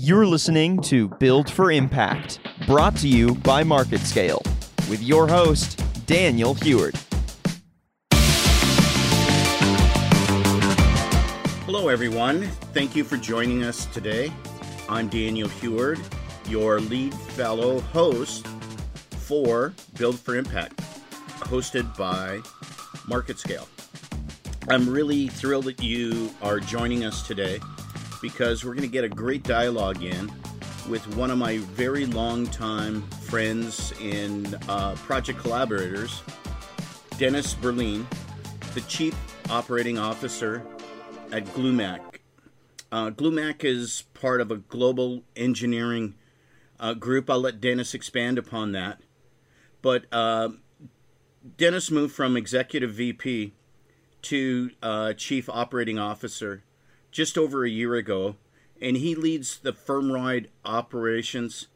You're listening to Build for Impact, brought to you by MarketScale, with your host, Daniel Heward. Hello, everyone. Thank you for joining us today. I'm Daniel Heward, your lead fellow host for Build for Impact, hosted by MarketScale. I'm really thrilled that you are joining us today because we're going to get a great dialogue in with one of my very long time friends and uh, project collaborators, Dennis Berlin, the Chief Operating Officer at Glumac. Uh, Glumac is part of a global engineering uh, group. I'll let Dennis expand upon that. But uh, Dennis moved from executive VP to uh, chief operating officer just over a year ago, and he leads the firm-wide operations,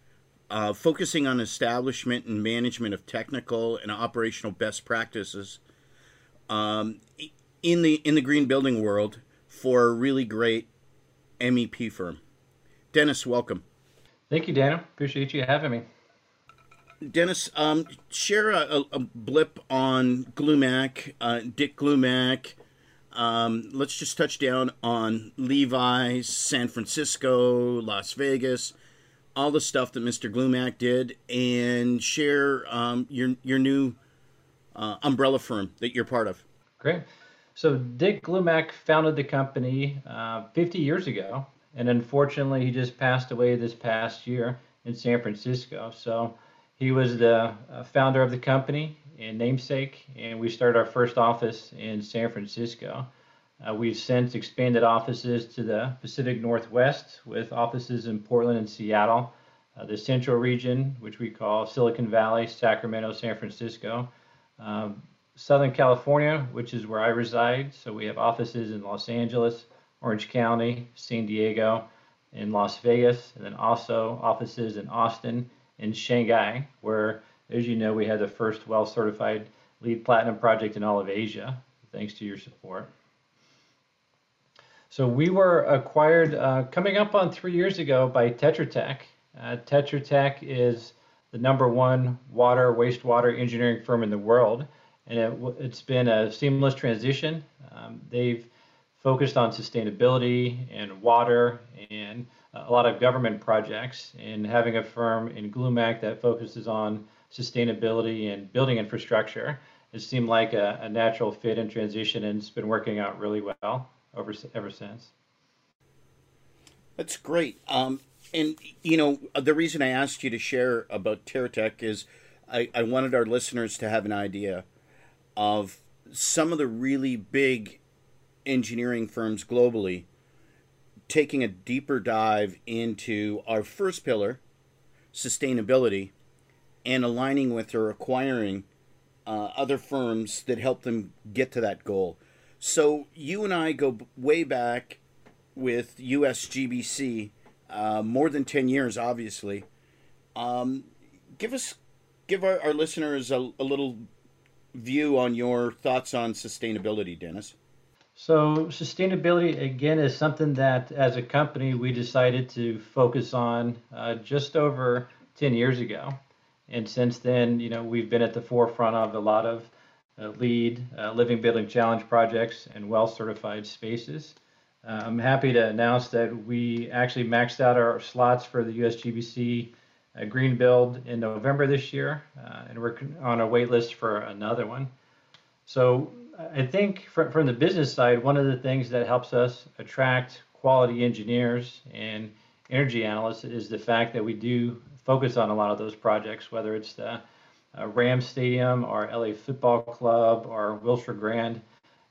uh, focusing on establishment and management of technical and operational best practices um, in the in the green building world for a really great MEP firm. Dennis, welcome. Thank you, Dana. Appreciate you having me. Dennis, um, share a, a, blip on Glumac, uh, Dick Glumac. Um, let's just touch down on Levi's, San Francisco, Las Vegas, all the stuff that Mr. Glumac did, and share um, your your new uh, umbrella firm that you're part of. Great. So Dick Glumac founded the company uh, 50 years ago, and unfortunately, he just passed away this past year in San Francisco. So he was the uh, founder of the company and namesake, and we started our first office in San Francisco. Uh, we've since expanded offices to the Pacific Northwest with offices in Portland and Seattle, uh, the central region, which we call Silicon Valley, Sacramento, San Francisco, um, Southern California, which is where I reside. So we have offices in Los Angeles, Orange County, San Diego, in Las Vegas, and then also offices in Austin in Shanghai, where, as you know, we had the first WELL certified LEED platinum project in all of Asia, thanks to your support. So we were acquired uh, coming up on three years ago by Tetra Tech. Uh, Tetra Tech is the number one water wastewater engineering firm in the world, and it, has been a seamless transition. Um, they've focused on sustainability and water and a lot of government projects and having a firm in Glumac that focuses on sustainability and building infrastructure. It seemed like a, a, natural fit and transition and it's been working out really well over ever since. That's great. Um, and you know the reason i asked you to share about Tetra Tech is I, I wanted our listeners to have an idea of some of the really big engineering firms globally taking a deeper dive into our first pillar, sustainability, and aligning with or acquiring uh, other firms that help them get to that goal. So you and I go way back with USGBC, uh, more than 10 years, obviously. Um, give us, give our, our listeners a, a little view on your thoughts on sustainability, Dennis. So sustainability again is something that, as a company, we decided to focus on uh, just over 10 years ago, and since then, you know, we've been at the forefront of a lot of uh, LEED uh, living building challenge projects and WELL certified spaces. Uh, I'm happy to announce that we actually maxed out our slots for the USGBC uh, Green Build in November this year, uh, and we're on a wait list for another one. So I think from the business side, one of the things that helps us attract quality engineers and energy analysts is the fact that we do focus on a lot of those projects, whether it's the uh, Rams Stadium or LA Football Club or Wilshire Grand.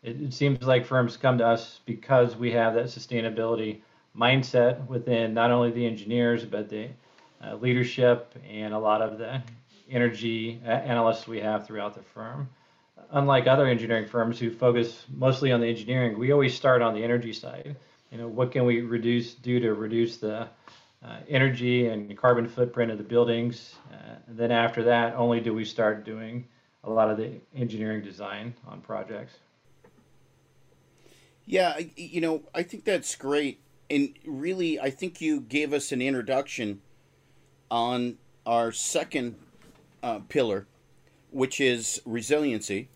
It, it, seems like firms come to us because we have that sustainability mindset within not only the engineers, but the uh, leadership and a lot of the energy uh, analysts we have throughout the firm unlike other engineering firms who focus mostly on the engineering, we always start on the energy side. You know, what can we reduce do to reduce the uh, energy and carbon footprint of the buildings? Uh, then after that, only do we start doing a lot of the engineering design on projects. Yeah, you know, I think that's great. and really, I think you gave us an introduction on our second uh, pillar, which is resiliency.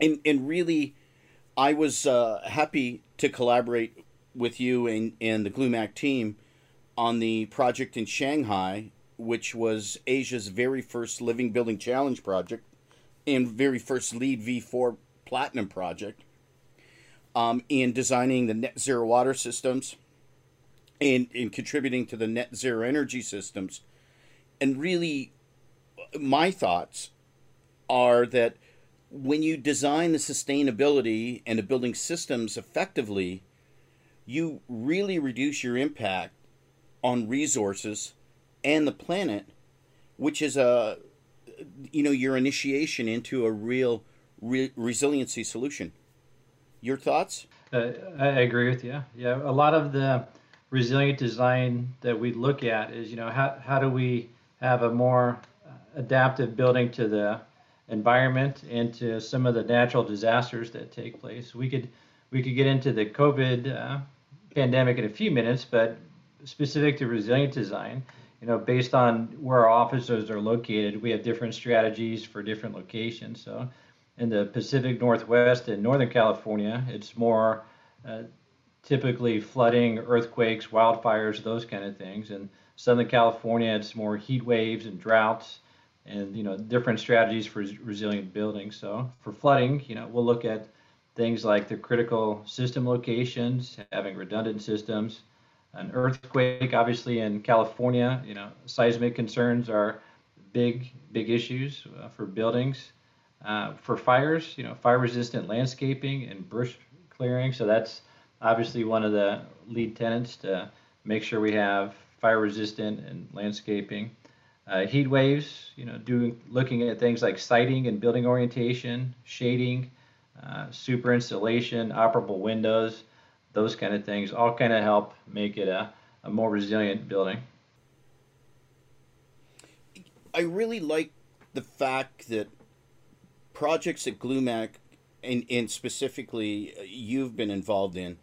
And, and really, I was uh, happy to collaborate with you and, and the Glumac team on the project in Shanghai, which was Asia's very first Living Building Challenge project and very first LEED v4 Platinum project um, in designing the net zero water systems and in contributing to the net zero energy systems. And really, my thoughts are that when you design the sustainability and the building systems effectively, you really reduce your impact on resources and the planet, which is a you know your initiation into a real re- resiliency solution. Your thoughts? Uh, I agree with you. Yeah, a lot of the resilient design that we look at is, you know, how, how do we have a more adaptive building to the environment and to some of the natural disasters that take place. We could we could get into the COVID uh, pandemic in a few minutes, but specific to resilient design, you know, based on where our offices are located, we have different strategies for different locations. So in the Pacific Northwest and Northern California, it's more uh, typically flooding, earthquakes, wildfires, those kind of things. And Southern California, it's more heat waves and droughts, and you know different strategies for resilient buildings. So for flooding, you know, we'll look at things like the critical system locations, having redundant systems. An earthquake, obviously in California, you know, seismic concerns are big, big issues uh, for buildings. Uh, for fires, you know, fire resistant landscaping and bush clearing. So that's obviously one of the lead tenants to make sure we have fire resistant and landscaping. Uh, heat waves, you know, doing looking at things like siting and building orientation, shading, uh, super insulation, operable windows, those kind of things, all kind of help make it a, a more resilient building. I really like the fact that projects at Glumac, and, and specifically uh, you've been involved in,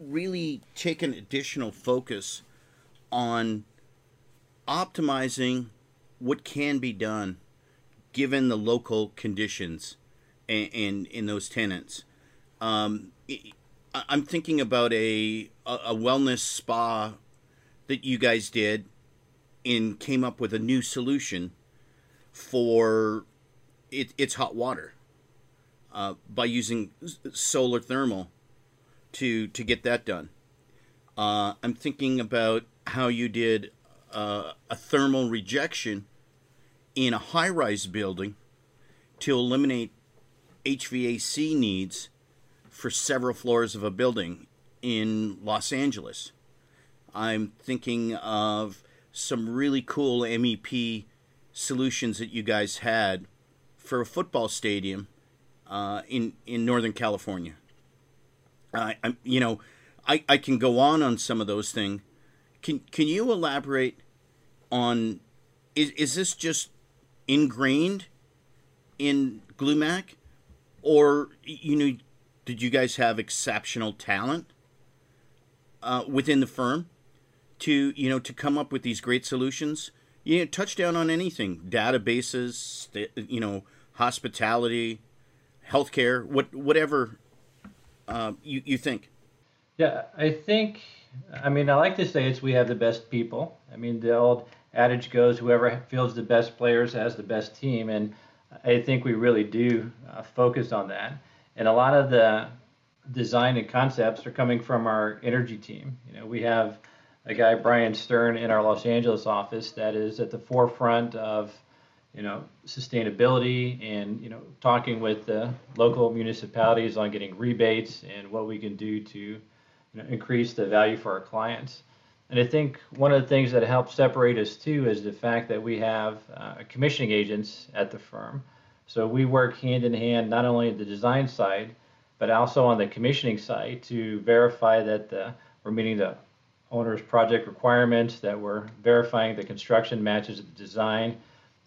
really take an additional focus on optimizing what can be done given the local conditions and in, those tenants. Um, I'm thinking about a, a wellness spa that you guys did and came up with a new solution for it, it's hot water uh, by using solar thermal to to get that done. Uh, I'm thinking about how you did uh, a thermal rejection in a high-rise building to eliminate HVAC needs for several floors of a building in Los Angeles. I'm thinking of some really cool MEP solutions that you guys had for a football stadium uh, in in Northern California. Uh, I'm, you know, I, I can go on on some of those things. Can can you elaborate on is is this just ingrained in Glumac, or you know, did you guys have exceptional talent uh, within the firm to you know to come up with these great solutions? You know, touch down on anything, databases, you know hospitality, healthcare, what whatever uh, you you think. Yeah, I think. I mean, I like to say it's we have the best people. I mean, the old adage goes, whoever fields the best players has the best team, and I think we really do uh, focus on that. And a lot of the design and concepts are coming from our energy team. You know, we have a guy Brian Stern in our Los Angeles office that is at the forefront of you know, sustainability and, you know, talking with the local municipalities on getting rebates and what we can do to you know, increase the value for our clients. And I think one of the things that helps separate us too is the fact that we have uh, commissioning agents at the firm. So we work hand in hand not only at the design side, but also on the commissioning side to verify that the, we're meeting the owner's project requirements, that we're verifying the construction matches the design,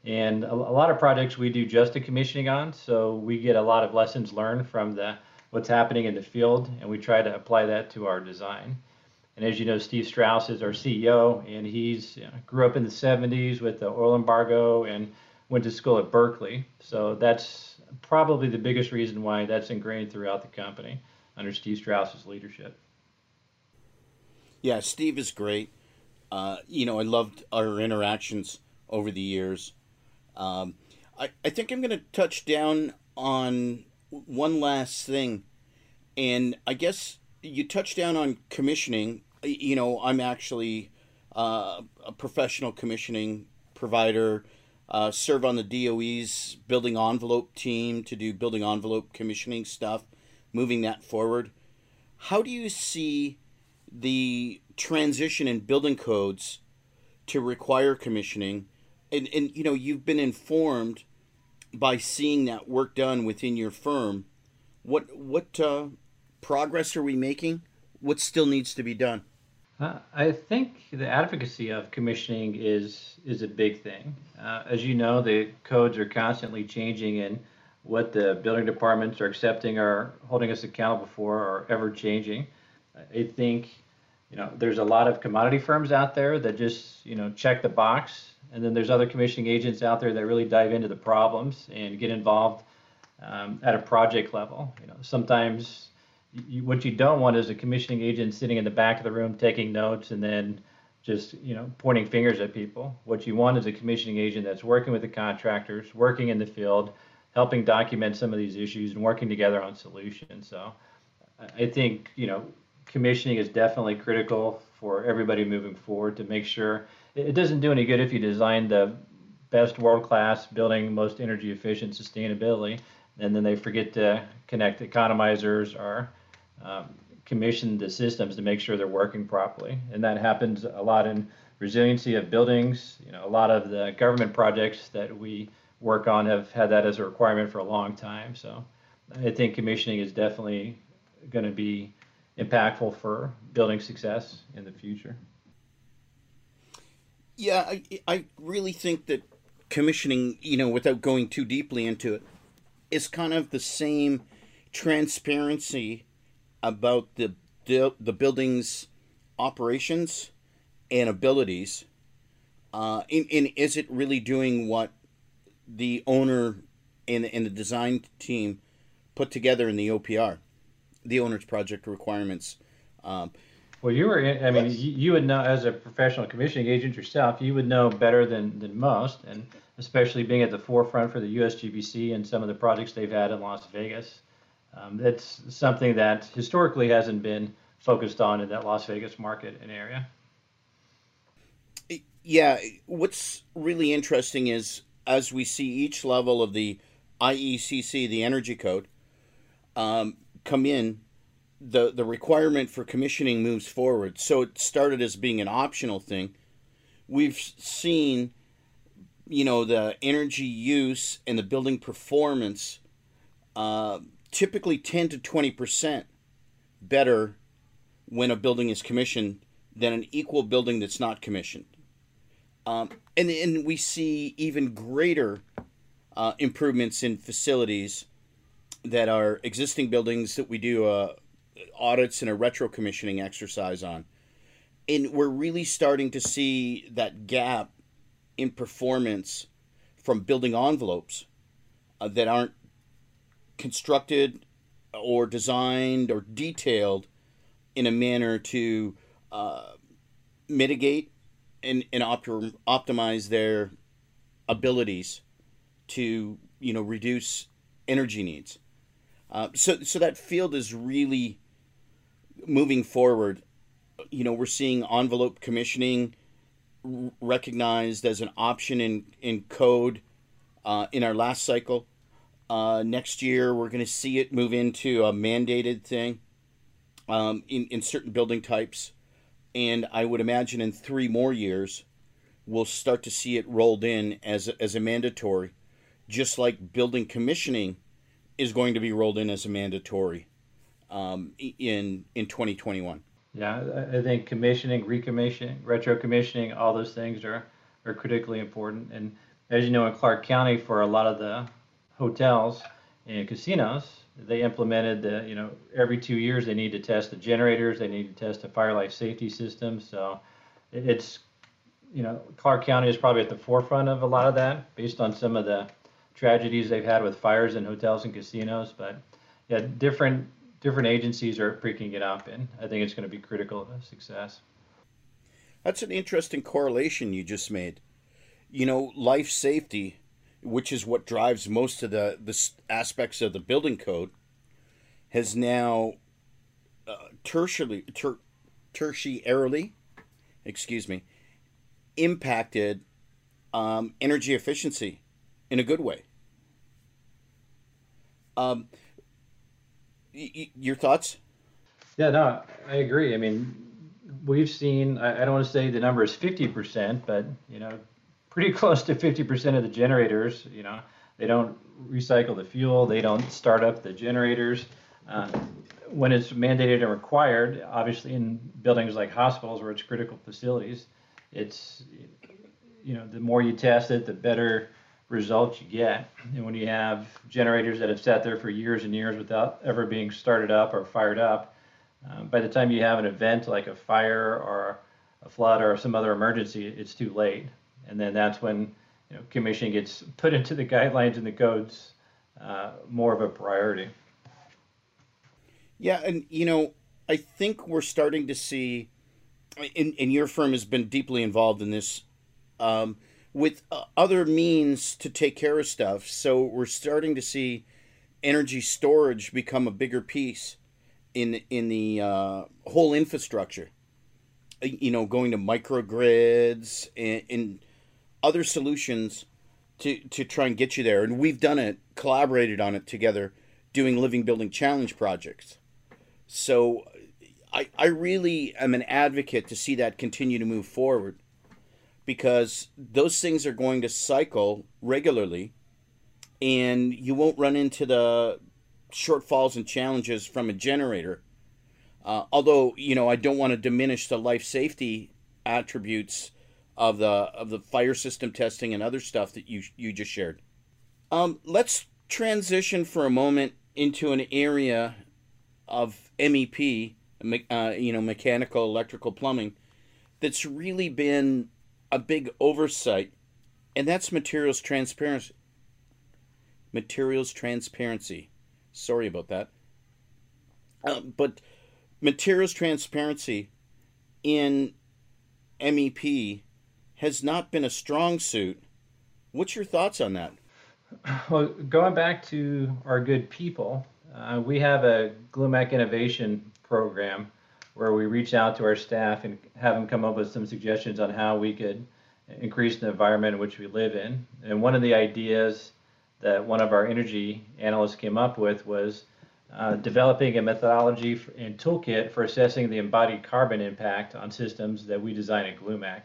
and a, a, lot of projects we do just the commissioning on, so we get a lot of lessons learned from the what's happening in the field, and we try to apply that to our design. And as you know, Steve Strauss is our CEO, and he's you know, grew up in the 70s with the oil embargo and went to school at Berkeley. So that's probably the biggest reason why that's ingrained throughout the company under Steve Strauss's leadership. Yeah, Steve is great. Uh, you know, I loved our interactions over the years. Um, I, I think I'm going to touch down on one last thing. And I guess you touched down on commissioning. You know, I'm actually uh, a professional commissioning provider, uh, serve on the DOE's building envelope team to do building envelope commissioning stuff, moving that forward. How do you see the transition in building codes to require commissioning? And, and you know, you've been informed by seeing that work done within your firm. What what uh, progress are we making? What still needs to be done? Uh, I think the advocacy of commissioning is is a big thing. Uh, as you know, the codes are constantly changing, and what the building departments are accepting or holding us accountable for are ever changing. I think you know there's a lot of commodity firms out there that just you know check the box, and then there's other commissioning agents out there that really dive into the problems and get involved um, at a project level. You know, sometimes you, what you don't want is a commissioning agent sitting in the back of the room taking notes and then just you know pointing fingers at people. What you want is a commissioning agent that's working with the contractors, working in the field, helping document some of these issues, and working together on solutions. So I think you know commissioning is definitely critical for everybody moving forward to make sure it doesn't do any good if you design the best world-class building, most energy efficient sustainability, and then they forget to connect economizers or um, commission the systems to make sure they're working properly. And that happens a lot in resiliency of buildings. You know, a lot of the government projects that we work on have had that as a requirement for a long time. So I think commissioning is definitely going to be impactful for building success in the future. Yeah, I, I really think that commissioning, you know, without going too deeply into it, is kind of the same transparency about the the building's operations and abilities. Uh, in, in is it really doing what the owner and, and the design team put together in the OPR, the owner's project requirements? Um, well, you were, in, I mean, you, you would know as a professional commissioning agent yourself, you would know better than, than most, and especially being at the forefront for the USGBC and some of the projects they've had in Las Vegas. Um, that's something that historically hasn't been focused on in that Las Vegas market and area. Yeah, what's really interesting is as we see each level of the IECC, the Energy Code, um, come in, the the requirement for commissioning moves forward. So it started as being an optional thing. We've seen, you know, the energy use and the building performance uh, typically 10 to 20% better when a building is commissioned than an equal building that's not commissioned. Um, and, and we see even greater uh, improvements in facilities that are existing buildings that we do uh, audits and a retro commissioning exercise on. And we're really starting to see that gap in performance from building envelopes uh, that aren't constructed or designed or detailed in a manner to uh, mitigate and, and optimize their abilities to you know reduce energy needs. Uh, so so that field is really moving forward. You know we're seeing envelope commissioning recognized as an option in in code uh, in our last cycle. Uh, next year, we're going to see it move into a mandated thing um, in, in certain building types. And I would imagine in three more years, we'll start to see it rolled in as as a mandatory, just like building commissioning is going to be rolled in as a mandatory um, in in 2021. Yeah, I think commissioning, recommissioning, retro commissioning, all those things are are critically important. And as you know, in Clark County, for a lot of the hotels and casinos, they implemented the, you know, every two years they need to test the generators, they need to test the fire life safety system. So it's, you know, Clark County is probably at the forefront of a lot of that based on some of the tragedies they've had with fires in hotels and casinos. But yeah, different different agencies are picking it up, and I think it's going to be critical to success. That's an interesting correlation you just made. You know, life safety, which is what drives most of the, the aspects of the building code, has now uh, tertiarily, ter, tertiarily, excuse me, impacted um, energy efficiency in a good way. Um, y- your thoughts? Yeah, no, I agree. I mean, we've seen, I, I don't want to say the number is 50%, but, you know, pretty close to 50% of the generators, you know, they don't recycle the fuel, they don't start up the generators. Uh, when it's mandated and required, obviously in buildings like hospitals where it's critical facilities, it's, you know, the more you test it, the better results you get. And when you have generators that have sat there for years and years without ever being started up or fired up, um, by the time you have an event like a fire or a flood or some other emergency, it's too late. And then that's when you know, commission gets put into the guidelines and the codes uh, more of a priority. Yeah, and you know, I think we're starting to see, and, and your firm has been deeply involved in this, um, with uh, other means to take care of stuff. So we're starting to see energy storage become a bigger piece in in the uh, whole infrastructure. You know, going to microgrids and, and other solutions to to try and get you there. And we've done it, collaborated on it together, doing living building challenge projects. So, I I really am an advocate to see that continue to move forward, because those things are going to cycle regularly, and you won't run into the shortfalls and challenges from a generator. Uh, although you know, I don't want to diminish the life safety attributes of the of the fire system testing and other stuff that you you just shared. Um, let's transition for a moment into an area of MEP, uh, you know, mechanical, electrical, plumbing, that's really been a big oversight, and that's materials transparency. Materials transparency. Sorry about that. Uh, but materials transparency in MEP has not been a strong suit. What's your thoughts on that? Well, going back to our good people, uh, we have a Glumac innovation program where we reach out to our staff and have them come up with some suggestions on how we could increase the environment in which we live in. And one of the ideas that one of our energy analysts came up with was uh, developing a methodology and toolkit for assessing the embodied carbon impact on systems that we design at Glumac.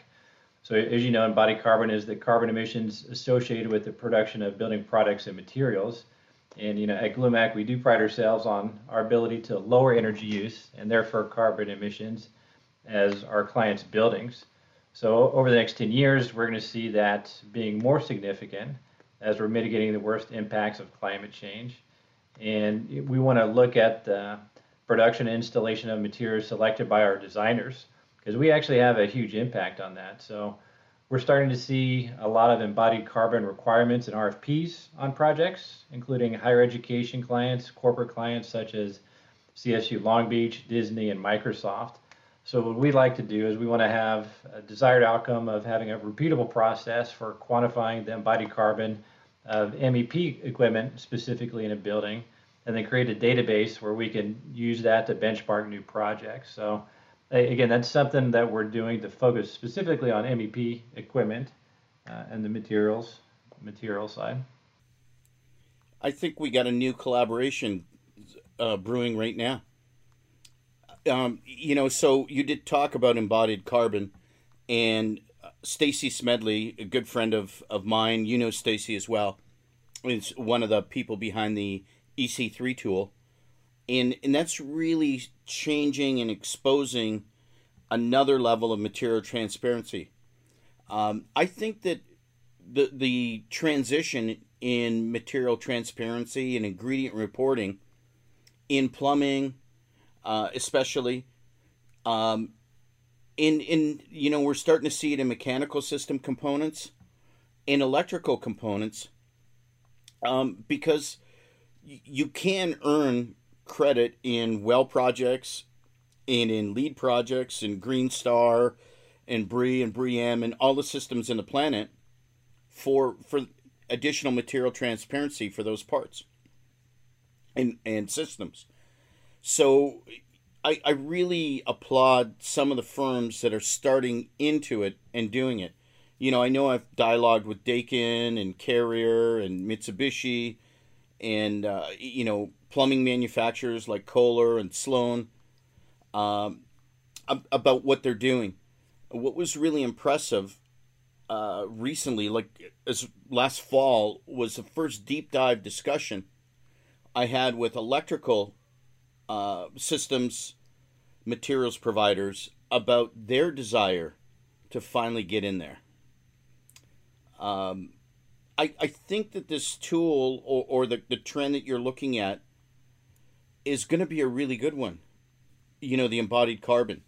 So as you know, embodied carbon is the carbon emissions associated with the production of building products and materials. And you know, at Glumac, we do pride ourselves on our ability to lower energy use and therefore carbon emissions as our clients' buildings. So over the next 10 years, we're going to see that being more significant as we're mitigating the worst impacts of climate change. And we want to look at the production and installation of materials selected by our designers because we actually have a huge impact on that. So we're starting to see a lot of embodied carbon requirements and RFPs on projects, including higher education clients, corporate clients such as CSU Long Beach, Disney, and Microsoft. So what we like to do is we want to have a desired outcome of having a repeatable process for quantifying the embodied carbon of MEP equipment specifically in a building, and then create a database where we can use that to benchmark new projects. So again, that's something that we're doing to focus specifically on MEP equipment uh, and the materials material side. I think we got a new collaboration uh, brewing right now um, you know, so you did talk about embodied carbon, and Stacy Smedley, a good friend of, of mine, you know Stacy as well, is one of the people behind the EC3 tool. And, and that's really changing and exposing another level of material transparency. Um, I think that the, the transition in material transparency and ingredient reporting in plumbing, uh, especially. Um, in in you know we're starting to see it in mechanical system components, in electrical components, um, because you can earn credit in well projects and in LEED projects and Green Star and BREEAM and BREEAM and all the systems in the planet for for additional material transparency for those parts and and systems. So I, I really applaud some of the firms that are starting into it and doing it. You know, I know I've dialogued with Daikin and Carrier and Mitsubishi and, uh, you know, plumbing manufacturers like Kohler and Sloan um, about what they're doing. What was really impressive uh, recently, like as last fall, was the first deep dive discussion I had with electrical uh, systems materials providers about their desire to finally get in there. Um, I, I think that this tool or, or the, the trend that you're looking at is going to be a really good one. You know, the embodied carbon.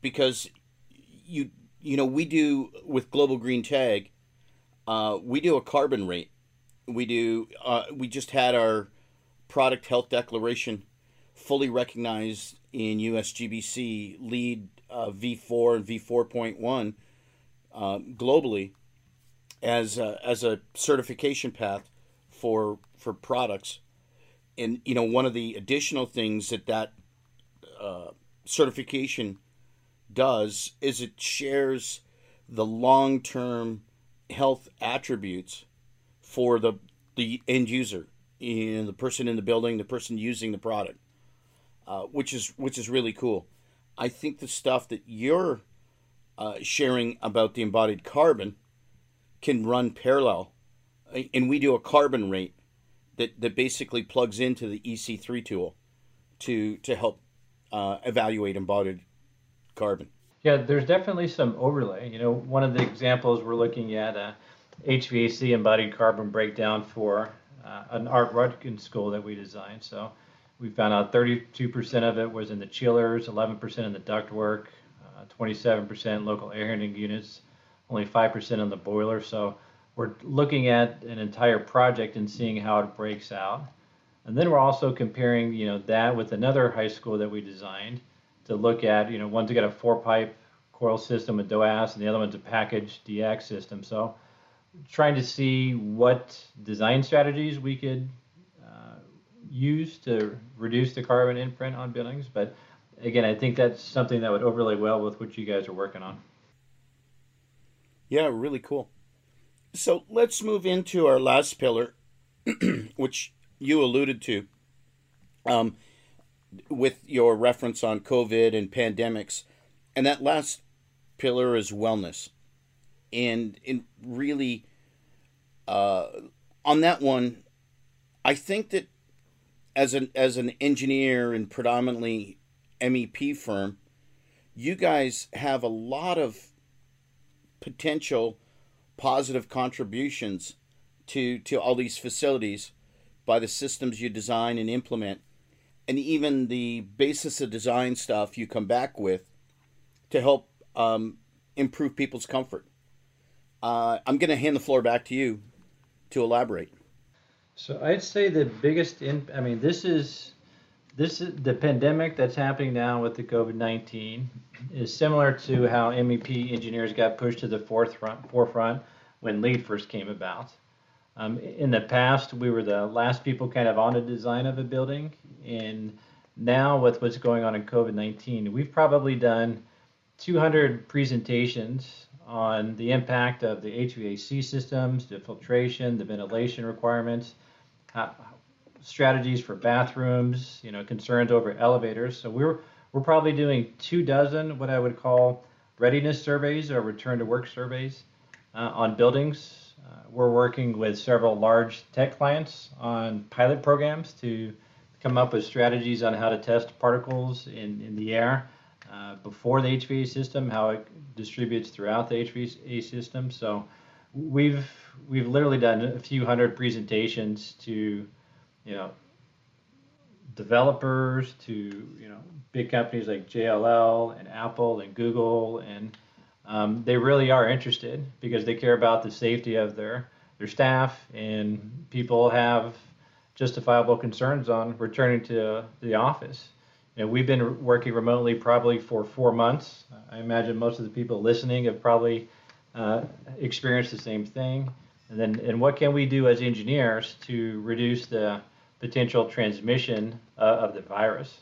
Because you you know, we do with Global Green Tag, uh, we do a carbon rate. We do uh, we just had our product health declaration fully recognized in USGBC LEED uh, V4 and V4.1 uh, globally as a, as a certification path for for products. And you know, one of the additional things that that uh, certification does is it shares the long term health attributes for the the end user, know, the person in the building, the person using the product uh, which is which is really cool. I think the stuff that you're uh, sharing about the embodied carbon can run parallel, uh, and we do a carbon rate that that basically plugs into the EC3 tool to to help uh, evaluate embodied carbon. Yeah, there's definitely some overlay. You know, one of the examples we're looking at a uh, HVAC embodied carbon breakdown for uh, an Art Rudkin school that we designed. So we found out 32% of it was in the chillers, 11% in the ductwork, uh, 27% local air handling units, only 5% on the boiler. So we're looking at an entire project and seeing how it breaks out. And then we're also comparing, you know, that with another high school that we designed to look at, you know, one's got a four pipe coil system with DOAS and the other one's a package DX system. So trying to see what design strategies we could uh, use to reduce the carbon imprint on buildings. But again, I think that's something that would overlay well with what you guys are working on. Yeah, really cool. So let's move into our last pillar, which you alluded to um, with your reference on COVID and pandemics. And that last pillar is wellness. And in really, uh, on that one, I think that as an as an engineer and predominantly MEP firm, you guys have a lot of potential positive contributions to to all these facilities by the systems you design and implement and even the basis of design stuff you come back with to help um, improve people's comfort. Uh, I'm going to hand the floor back to you to elaborate. So I'd say the biggest in, I mean, this is this is the pandemic that's happening now with the COVID nineteen is similar to how MEP engineers got pushed to the forefront forefront when LEED first came about. Um, in the past, we were the last people kind of on the design of a building, and now with what's going on in COVID nineteen, we've probably done 200 presentations on the impact of the HVAC systems, the filtration, the ventilation requirements strategies for bathrooms, you know, concerns over elevators. So we're we're probably doing two dozen what I would call readiness surveys or return to work surveys uh, on buildings. Uh, we're working with several large tech clients on pilot programs to come up with strategies on how to test particles in, in the air uh, before the HVAC system, how it distributes throughout the HVAC system. So we've we've literally done a few hundred presentations to, you know, developers to you know big companies like JLL and Apple and Google, and um, they really are interested because they care about the safety of their their staff, and people have justifiable concerns on returning to the office. You know, we've been working remotely probably for four months. I imagine most of the people listening have probably uh, experienced the same thing. And then, and what can we do as engineers to reduce the potential transmission uh, of the virus?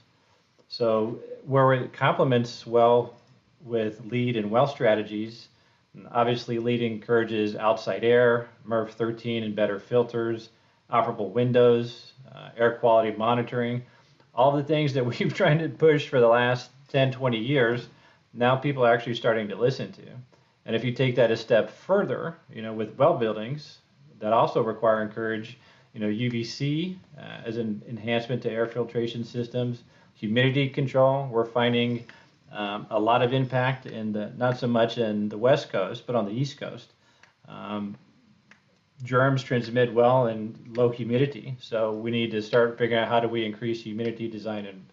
So, where it complements well with LEED and well strategies, obviously LEED encourages outside air, MERV 13 and better filters, operable windows, uh, air quality monitoring, all the things that we've tried to push for the last 10, 20 years, now people are actually starting to listen to. And if you take that a step further, you know, with well buildings that also require encourage, you know, UVC uh, as an enhancement to air filtration systems, humidity control. We're finding um, a lot of impact in the not so much in the West Coast, but on the East Coast. Um, germs transmit well in low humidity, so we need to start figuring out how do we increase humidity design in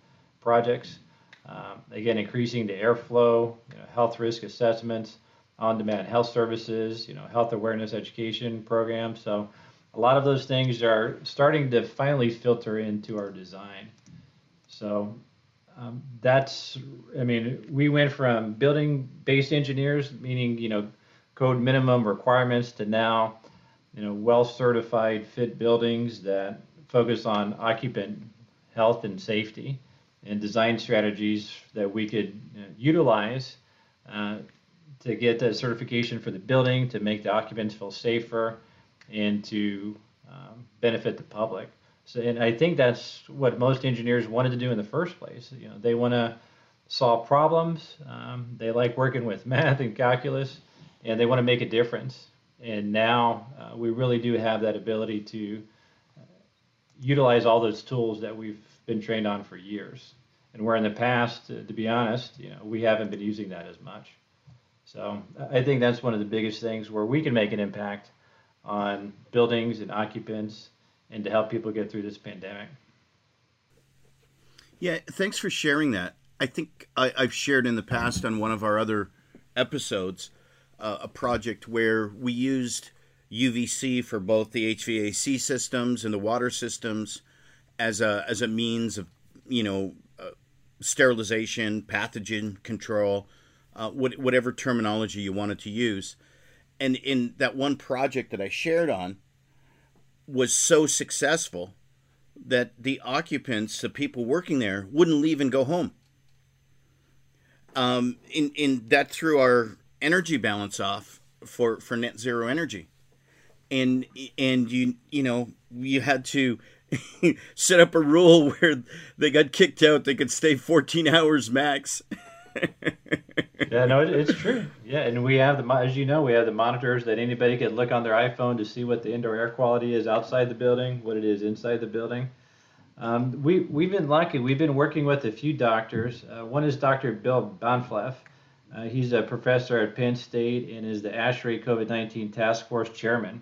projects. Um, again, increasing the airflow, you know, health risk assessments on-demand health services, you know, health awareness education programs. So a lot of those things are starting to finally filter into our design. So um, that's, I mean, we went from building-based engineers, meaning you know, code minimum requirements, to now, you know, well-certified fit buildings that focus on occupant health and safety, and design strategies that we could you know, utilize uh, to get the certification for the building, to make the occupants feel safer, and to um, benefit the public. So, and I think that's what most engineers wanted to do in the first place. You know, they want to solve problems. Um, they like working with math and calculus, and they want to make a difference. And now uh, we really do have that ability to uh, utilize all those tools that we've been trained on for years. And where in the past, uh, to be honest, you know, we haven't been using that as much. So I think that's one of the biggest things where we can make an impact on buildings and occupants and to help people get through this pandemic. Yeah, thanks for sharing that. I think I, have shared in the past on one of our other episodes uh, a project where we used UVC for both the HVAC systems and the water systems as a as a means of you know uh, sterilization, pathogen control, uh, what, whatever terminology you wanted to use. And in that one project that I shared on, was so successful that the occupants, the people working there, wouldn't leave and go home. Um, in in that threw our energy balance off for for net zero energy, and and you you know you had to set up a rule where they got kicked out. They could stay 14 hours max. yeah, no, it, it's true. Yeah, and we have the, as you know, we have the monitors that anybody can look on their iPhone to see what the indoor air quality is outside the building, what it is inside the building. Um, we we've been lucky. We've been working with a few doctors. Uh, one is Dr. Bill Bahnfleth. Uh, he's a professor at Penn State and is the ASHRAE COVID-19 Task Force chairman.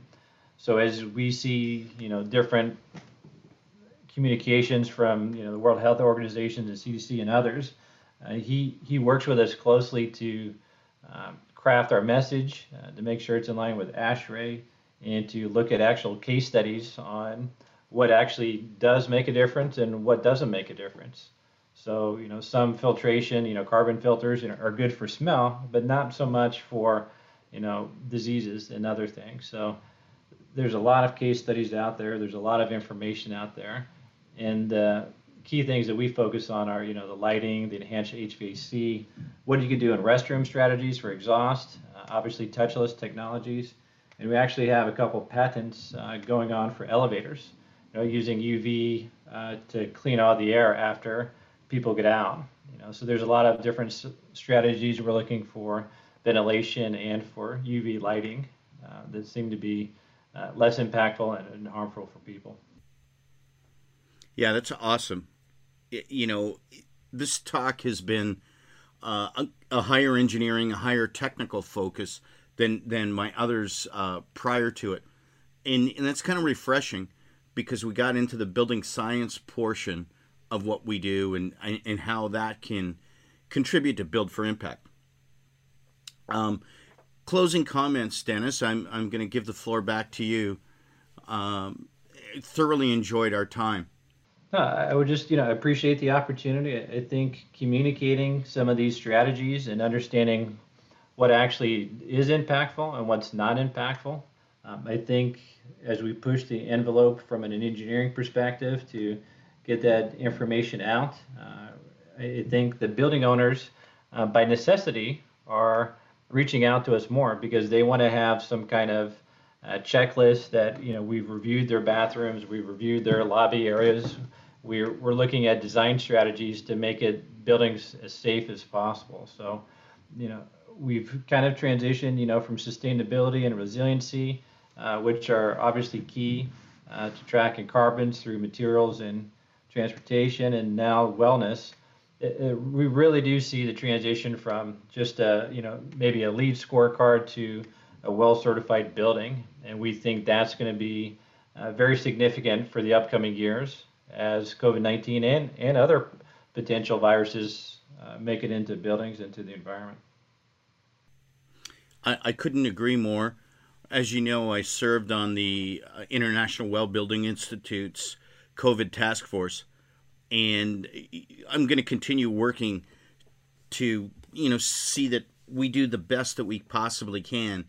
So as we see, you know, different communications from you know the World Health Organization, the CDC, and others, uh, he he works with us closely to um, craft our message uh, to make sure it's in line with ASHRAE and to look at actual case studies on what actually does make a difference and what doesn't make a difference. So you know some filtration, you know carbon filters are good for smell, but not so much for you know diseases and other things. So there's a lot of case studies out there. There's a lot of information out there, and uh, key things that we focus on are, you know, the lighting, the enhanced HVAC, what you can do in restroom strategies for exhaust, uh, obviously touchless technologies, and we actually have a couple patents uh, going on for elevators, you know, using UV uh, to clean all the air after people get out. You know, so there's a lot of different strategies we're looking for ventilation and for UV lighting uh, that seem to be uh, less impactful and, and harmful for people. Yeah, that's awesome you know, this talk has been uh, a, a, higher engineering, a higher technical focus than than my others uh, prior to it, and and that's kind of refreshing because we got into the building science portion of what we do and and how that can contribute to build for impact. Um, closing comments, Dennis. I'm I'm going to give the floor back to you. Um, thoroughly enjoyed our time. I would just, you know, appreciate the opportunity. I think communicating some of these strategies and understanding what actually is impactful and what's not impactful. Um, I think as we push the envelope from an engineering perspective to get that information out, uh, I think the building owners, uh, by necessity, are reaching out to us more because they want to have some kind of uh, checklist that you know we've reviewed their bathrooms, we've reviewed their lobby areas. We're we're looking at design strategies to make it buildings as safe as possible. So, you know, we've kind of transitioned, you know, from sustainability and resiliency, uh, which are obviously key uh, to tracking carbons through materials and transportation, and now wellness. It, it, we really do see the transition from just a you know maybe a LEED scorecard to a well certified building, and we think that's going to be uh, very significant for the upcoming years as COVID 19 and, and other potential viruses uh, make it into buildings, into the environment. I, I couldn't agree more. As you know, I served on the uh, International Well Building Institute's COVID task force and I'm going to continue working to you know see that we do the best that we possibly can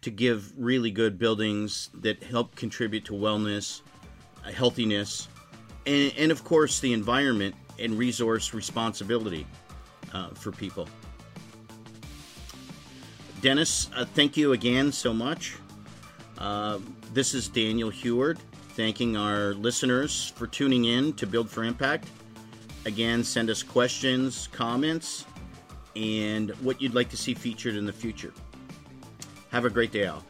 to give really good buildings that help contribute to wellness, uh, healthiness, and, and of course the environment and resource responsibility uh, for people. Dennis, uh, thank you again so much. Uh, this is Daniel Heward thanking our listeners for tuning in to Build for Impact. Again, send us questions, comments, and what you'd like to see featured in the future. Have a great day, all.